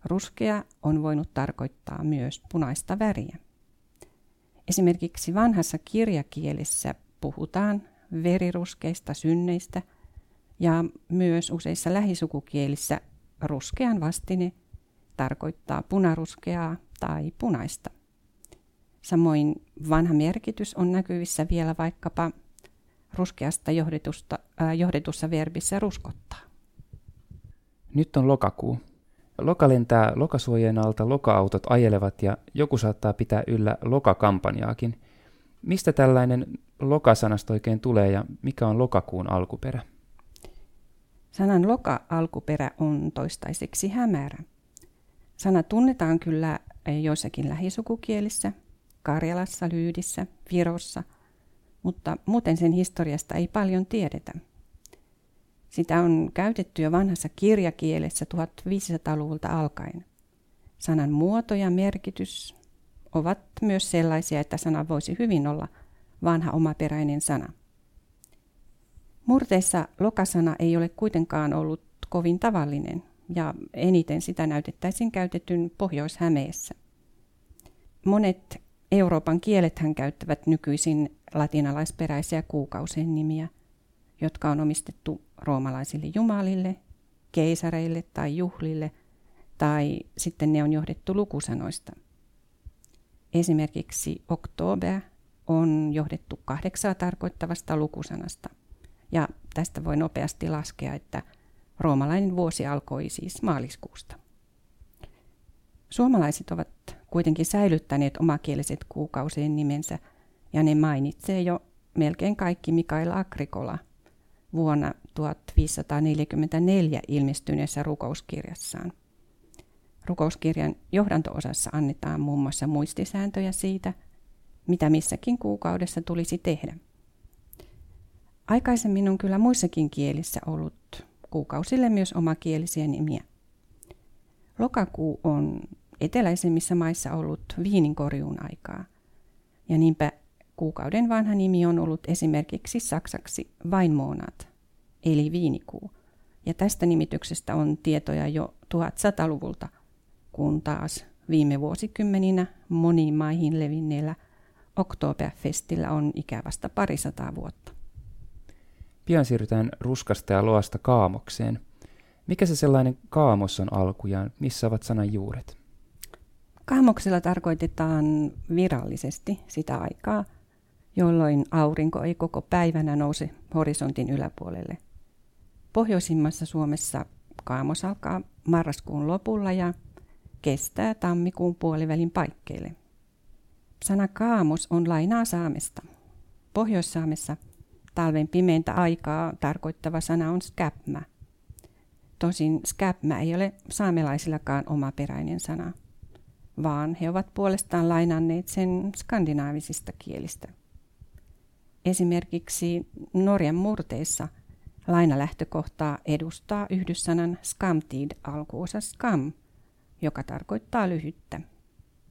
Ruskea on voinut tarkoittaa myös punaista väriä. Esimerkiksi vanhassa kirjakielessä puhutaan veriruskeista synneistä ja myös useissa lähisukukielissä ruskean vastine tarkoittaa punaruskeaa tai punaista. Samoin vanha merkitys on näkyvissä vielä vaikkapa ruskeasta johdetusta, äh, johdetussa verbissä ruskottaa. Nyt on lokakuu. Loka lentää lokasuojien alta, loka-autot ajelevat ja joku saattaa pitää yllä lokakampanjaakin. Mistä tällainen lokasanasto oikein tulee ja mikä on lokakuun alkuperä? Sanan loka-alkuperä on toistaiseksi hämärä. Sana tunnetaan kyllä joissakin lähisukukielissä, Karjalassa, Lyydissä, Virossa, mutta muuten sen historiasta ei paljon tiedetä. Sitä on käytetty jo vanhassa kirjakielessä 1500-luvulta alkaen. Sanan muoto ja merkitys ovat myös sellaisia, että sana voisi hyvin olla vanha omaperäinen sana. Murteissa lokasana ei ole kuitenkaan ollut kovin tavallinen ja eniten sitä näytettäisiin käytetyn Pohjois-Hämeessä. Monet Euroopan kielethän käyttävät nykyisin latinalaisperäisiä kuukausien nimiä – jotka on omistettu roomalaisille jumalille, keisareille tai juhlille, tai sitten ne on johdettu lukusanoista. Esimerkiksi oktober on johdettu kahdeksaa tarkoittavasta lukusanasta, ja tästä voi nopeasti laskea, että roomalainen vuosi alkoi siis maaliskuusta. Suomalaiset ovat kuitenkin säilyttäneet omakieliset kuukausien nimensä, ja ne mainitsee jo melkein kaikki Mikael Agrikola – vuonna 1544 ilmestyneessä rukouskirjassaan. Rukouskirjan johdantoosassa annetaan muun muassa muistisääntöjä siitä, mitä missäkin kuukaudessa tulisi tehdä. Aikaisemmin on kyllä muissakin kielissä ollut kuukausille myös omakielisiä nimiä. Lokakuu on eteläisemmissä maissa ollut viininkorjuun aikaa, ja niinpä Kuukauden vanha nimi on ollut esimerkiksi saksaksi Weinmonat, eli viinikuu. Ja tästä nimityksestä on tietoja jo 1100-luvulta, kun taas viime vuosikymmeninä moniin maihin levinneellä Oktoberfestillä on ikävästä parisataa vuotta. Pian siirrytään ruskasta ja loasta kaamokseen. Mikä se sellainen kaamos on alkujaan? Missä ovat sanan juuret? Kaamoksella tarkoitetaan virallisesti sitä aikaa, jolloin aurinko ei koko päivänä nouse horisontin yläpuolelle. Pohjoisimmassa Suomessa kaamos alkaa marraskuun lopulla ja kestää tammikuun puolivälin paikkeille. Sana kaamos on lainaa saamesta. Pohjois-Saamessa talven pimeintä aikaa tarkoittava sana on skäpmä. Tosin skäpmä ei ole saamelaisillakaan omaperäinen sana, vaan he ovat puolestaan lainanneet sen skandinaavisista kielistä. Esimerkiksi Norjan murteissa Lainalähtökohtaa edustaa yhdyssanan skamtid alkuosa skam, joka tarkoittaa lyhyttä.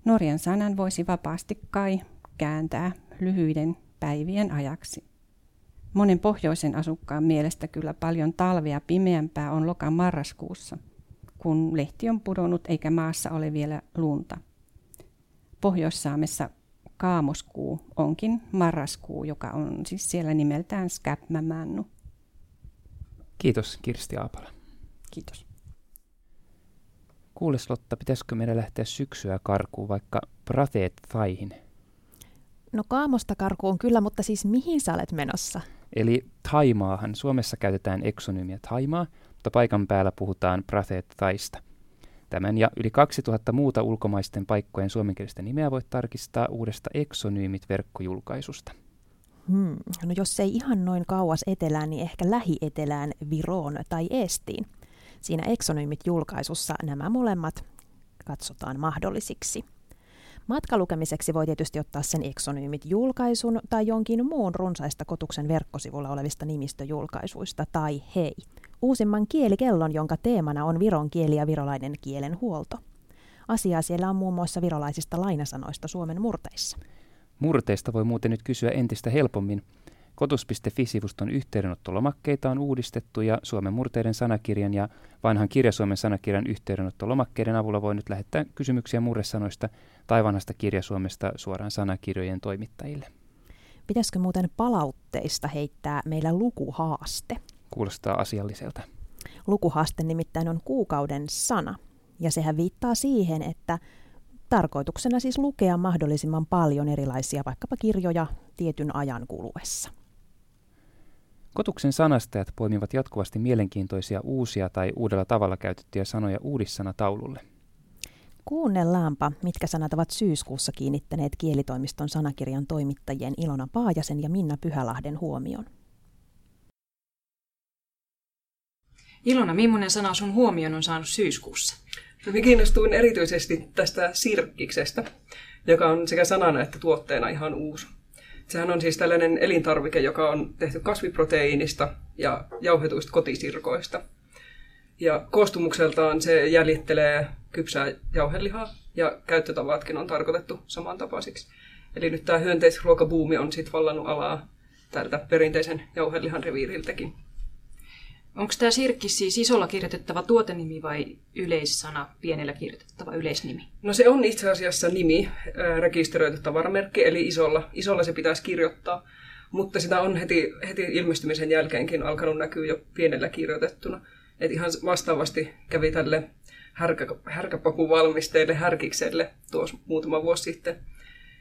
Norjan sanan voisi vapaasti kai kääntää lyhyiden päivien ajaksi. Monen pohjoisen asukkaan mielestä kyllä paljon talvea pimeämpää on lokan marraskuussa, kun lehti on pudonnut eikä maassa ole vielä lunta. Pohjoissaamessa kaamoskuu onkin marraskuu, joka on siis siellä nimeltään Skäpmämännu. Kiitos Kirsti Aapala. Kiitos. Kuules Lotta, pitäisikö meidän lähteä syksyä karkuun vaikka Prateet Thaihin? No Kaamosta karkuun kyllä, mutta siis mihin sä olet menossa? Eli Taimaahan. Suomessa käytetään eksonyymiä Taimaa, mutta paikan päällä puhutaan Prateet Thaista. Tämän ja yli 2000 muuta ulkomaisten paikkojen suomenkielistä nimeä voit tarkistaa uudesta Exonyymit-verkkojulkaisusta. Hmm. No jos ei ihan noin kauas etelään, niin ehkä lähietelään Viroon tai Estiin. Siinä Exonyymit-julkaisussa nämä molemmat katsotaan mahdollisiksi. Matkalukemiseksi voi tietysti ottaa sen Exonyymit-julkaisun tai jonkin muun runsaista kotuksen verkkosivulla olevista nimistöjulkaisuista tai hei, uusimman kielikellon, jonka teemana on viron kieli ja virolainen kielen huolto. Asiaa siellä on muun muassa virolaisista lainasanoista Suomen murteissa. Murteista voi muuten nyt kysyä entistä helpommin. Kotus.fi-sivuston yhteydenottolomakkeita on uudistettu ja Suomen murteiden sanakirjan ja vanhan kirjasuomen sanakirjan yhteydenottolomakkeiden avulla voi nyt lähettää kysymyksiä murresanoista tai vanhasta kirjasuomesta suoraan sanakirjojen toimittajille. Pitäisikö muuten palautteista heittää meillä lukuhaaste? Kuulostaa asialliselta. Lukuhaaste nimittäin on kuukauden sana, ja sehän viittaa siihen, että tarkoituksena siis lukea mahdollisimman paljon erilaisia vaikkapa kirjoja tietyn ajan kuluessa. Kotuksen sanastajat poimivat jatkuvasti mielenkiintoisia uusia tai uudella tavalla käytettyjä sanoja uudissana taululle. Kuunnellaanpa, mitkä sanat ovat syyskuussa kiinnittäneet kielitoimiston sanakirjan toimittajien Ilona Paajasen ja Minna Pyhälahden huomion. Ilona, millainen sana sun huomion on saanut syyskuussa? No, minä kiinnostuin erityisesti tästä sirkkiksestä, joka on sekä sanana että tuotteena ihan uusi. Sehän on siis tällainen elintarvike, joka on tehty kasviproteiinista ja jauhetuista kotisirkoista. Ja koostumukseltaan se jäljittelee kypsää jauhelihaa ja käyttötavatkin on tarkoitettu samantapaisiksi. Eli nyt tämä hyönteisruokabuumi on sitten vallannut alaa tältä perinteisen jauhelihan reviiriltäkin. Onko tämä sirkki siis isolla kirjoitettava tuotenimi vai yleissana pienellä kirjoitettava yleisnimi? No se on itse asiassa nimi, rekisteröity tavaramerkki, eli isolla, isolla se pitäisi kirjoittaa. Mutta sitä on heti, heti ilmestymisen jälkeenkin alkanut näkyä jo pienellä kirjoitettuna. Et ihan vastaavasti kävi tälle härkä, härkäpapuvalmisteille härkikselle tuossa muutama vuosi sitten,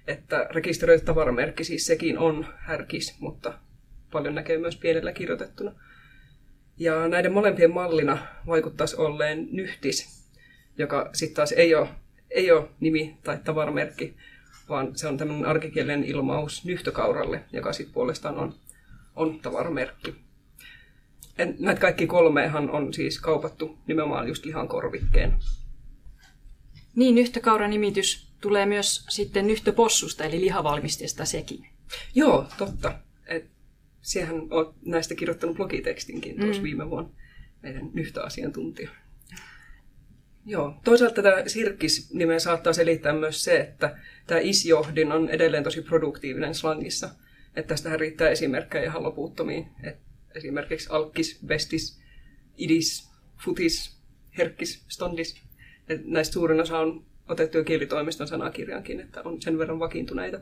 että rekisteröity tavaramerkki siis sekin on härkis, mutta paljon näkee myös pienellä kirjoitettuna. Ja näiden molempien mallina vaikuttaisi olleen nyhtis, joka sitten taas ei ole, ei ole nimi tai tavaramerkki, vaan se on tämmöinen arkikielen ilmaus nyhtökauralle, joka sitten puolestaan on, on tavaramerkki. En, näitä kaikki kolmehan on siis kaupattu nimenomaan just lihan korvikkeen. Niin, nyhtökaura-nimitys tulee myös sitten nyhtöpossusta, eli lihavalmisteesta sekin. Joo, totta. Siehän on näistä kirjoittanut blogitekstinkin tuossa mm. viime vuonna, meidän yhtä asiantuntija. Joo, toisaalta tätä sirkkis-nimeä saattaa selittää myös se, että tämä isjohdin on edelleen tosi produktiivinen slangissa. Että tästähän riittää esimerkkejä ihan loputtomiin. Et esimerkiksi alkkis, vestis, idis, futis, herkkis, stondis. Et näistä suurin osa on otettu jo kielitoimiston sanakirjankin, että on sen verran vakiintuneita.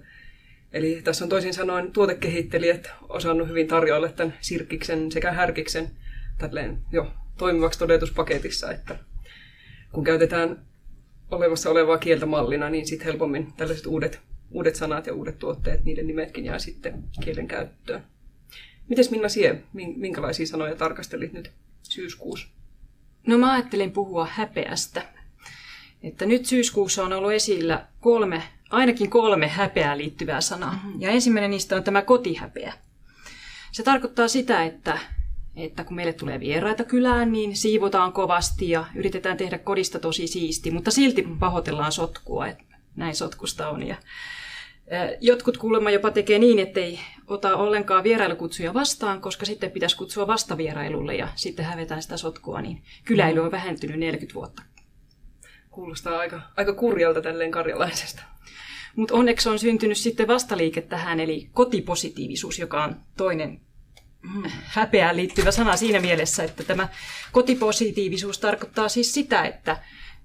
Eli tässä on toisin sanoen tuotekehittelijät osannut hyvin tarjoilla tämän sirkkiksen sekä härkiksen tälleen jo toimivaksi todetuspaketissa, että kun käytetään olemassa olevaa kieltä mallina, niin sitten helpommin tällaiset uudet, uudet sanat ja uudet tuotteet, niiden nimetkin jää sitten kielen käyttöön. Mites Minna Sie, minkälaisia sanoja tarkastelit nyt syyskuussa? No mä ajattelin puhua häpeästä. Että nyt syyskuussa on ollut esillä kolme ainakin kolme häpeää liittyvää sanaa. Mm-hmm. Ja ensimmäinen niistä on tämä kotihäpeä. Se tarkoittaa sitä, että, että kun meille tulee vieraita kylään, niin siivotaan kovasti ja yritetään tehdä kodista tosi siisti, mutta silti pahoitellaan sotkua, että näin sotkusta on. Ja Jotkut kuulemma jopa tekee niin, ettei ota ollenkaan vierailukutsuja vastaan, koska sitten pitäisi kutsua vastavierailulle ja sitten hävetään sitä sotkua, niin kyläily on vähentynyt 40 vuotta. Kuulostaa aika, aika kurjalta tälleen karjalaisesta. Mutta onneksi on syntynyt sitten vastaliike tähän, eli kotipositiivisuus, joka on toinen häpeään liittyvä sana siinä mielessä, että tämä kotipositiivisuus tarkoittaa siis sitä, että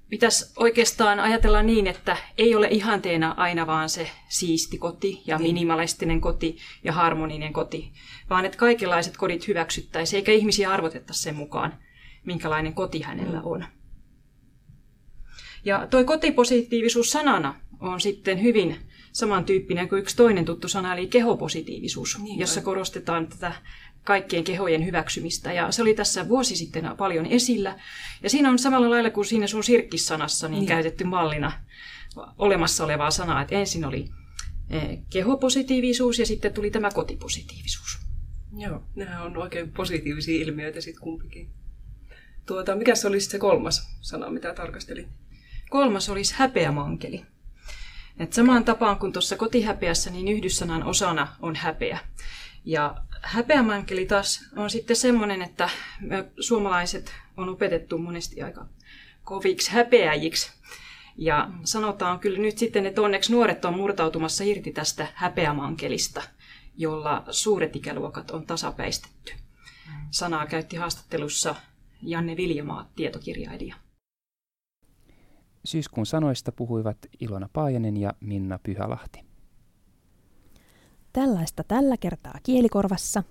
pitäisi oikeastaan ajatella niin, että ei ole ihanteena aina vaan se siisti koti ja niin. minimalistinen koti ja harmoninen koti, vaan että kaikenlaiset kodit hyväksyttäisiin, eikä ihmisiä arvotettaisi sen mukaan, minkälainen koti hänellä mm. Ja toi kotipositiivisuus sanana on sitten hyvin samantyyppinen kuin yksi toinen tuttu sana, eli kehopositiivisuus, niin, jossa korostetaan tätä kaikkien kehojen hyväksymistä. Ja se oli tässä vuosi sitten paljon esillä. Ja siinä on samalla lailla kuin siinä sun sirkkissanassa niin, niin. käytetty mallina olemassa olevaa sanaa. Että ensin oli eh, kehopositiivisuus ja sitten tuli tämä kotipositiivisuus. Joo, nämä on oikein positiivisia ilmiöitä sitten kumpikin. Tuota, mikä se olisi se kolmas sana, mitä tarkastelin? Kolmas olisi häpeämankeli. Et samaan tapaan kuin tuossa kotihäpeässä, niin yhdyssanan osana on häpeä. Ja häpeämankeli taas on sitten semmoinen, että me suomalaiset on opetettu monesti aika koviksi häpeäjiksi. Ja sanotaan kyllä nyt sitten, että onneksi nuoret on murtautumassa irti tästä häpeämankelista, jolla suuret ikäluokat on tasapäistetty. Sanaa käytti haastattelussa Janne Viljamaa, tietokirjailija. Syyskuun sanoista puhuivat Ilona Paajanen ja Minna Pyhälahti. Tällaista tällä kertaa kielikorvassa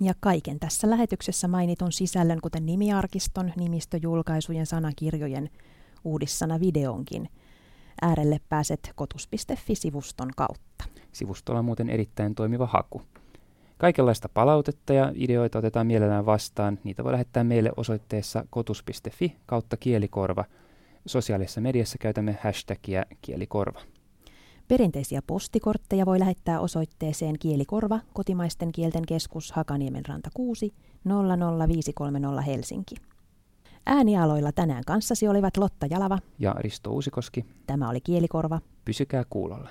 ja kaiken tässä lähetyksessä mainitun sisällön, kuten nimiarkiston, nimistöjulkaisujen, sanakirjojen, uudissana videonkin, äärelle pääset kotus.fi-sivuston kautta. Sivustolla on muuten erittäin toimiva haku. Kaikenlaista palautetta ja ideoita otetaan mielellään vastaan. Niitä voi lähettää meille osoitteessa kotus.fi kautta kielikorva. Sosiaalisessa mediassa käytämme hashtagia kielikorva. Perinteisiä postikortteja voi lähettää osoitteeseen Kielikorva, kotimaisten kielten keskus Hakaniemen ranta 6 00530 Helsinki. Äänialoilla tänään kanssasi olivat Lotta Jalava ja Risto Uusikoski. Tämä oli Kielikorva. Pysykää kuulolla.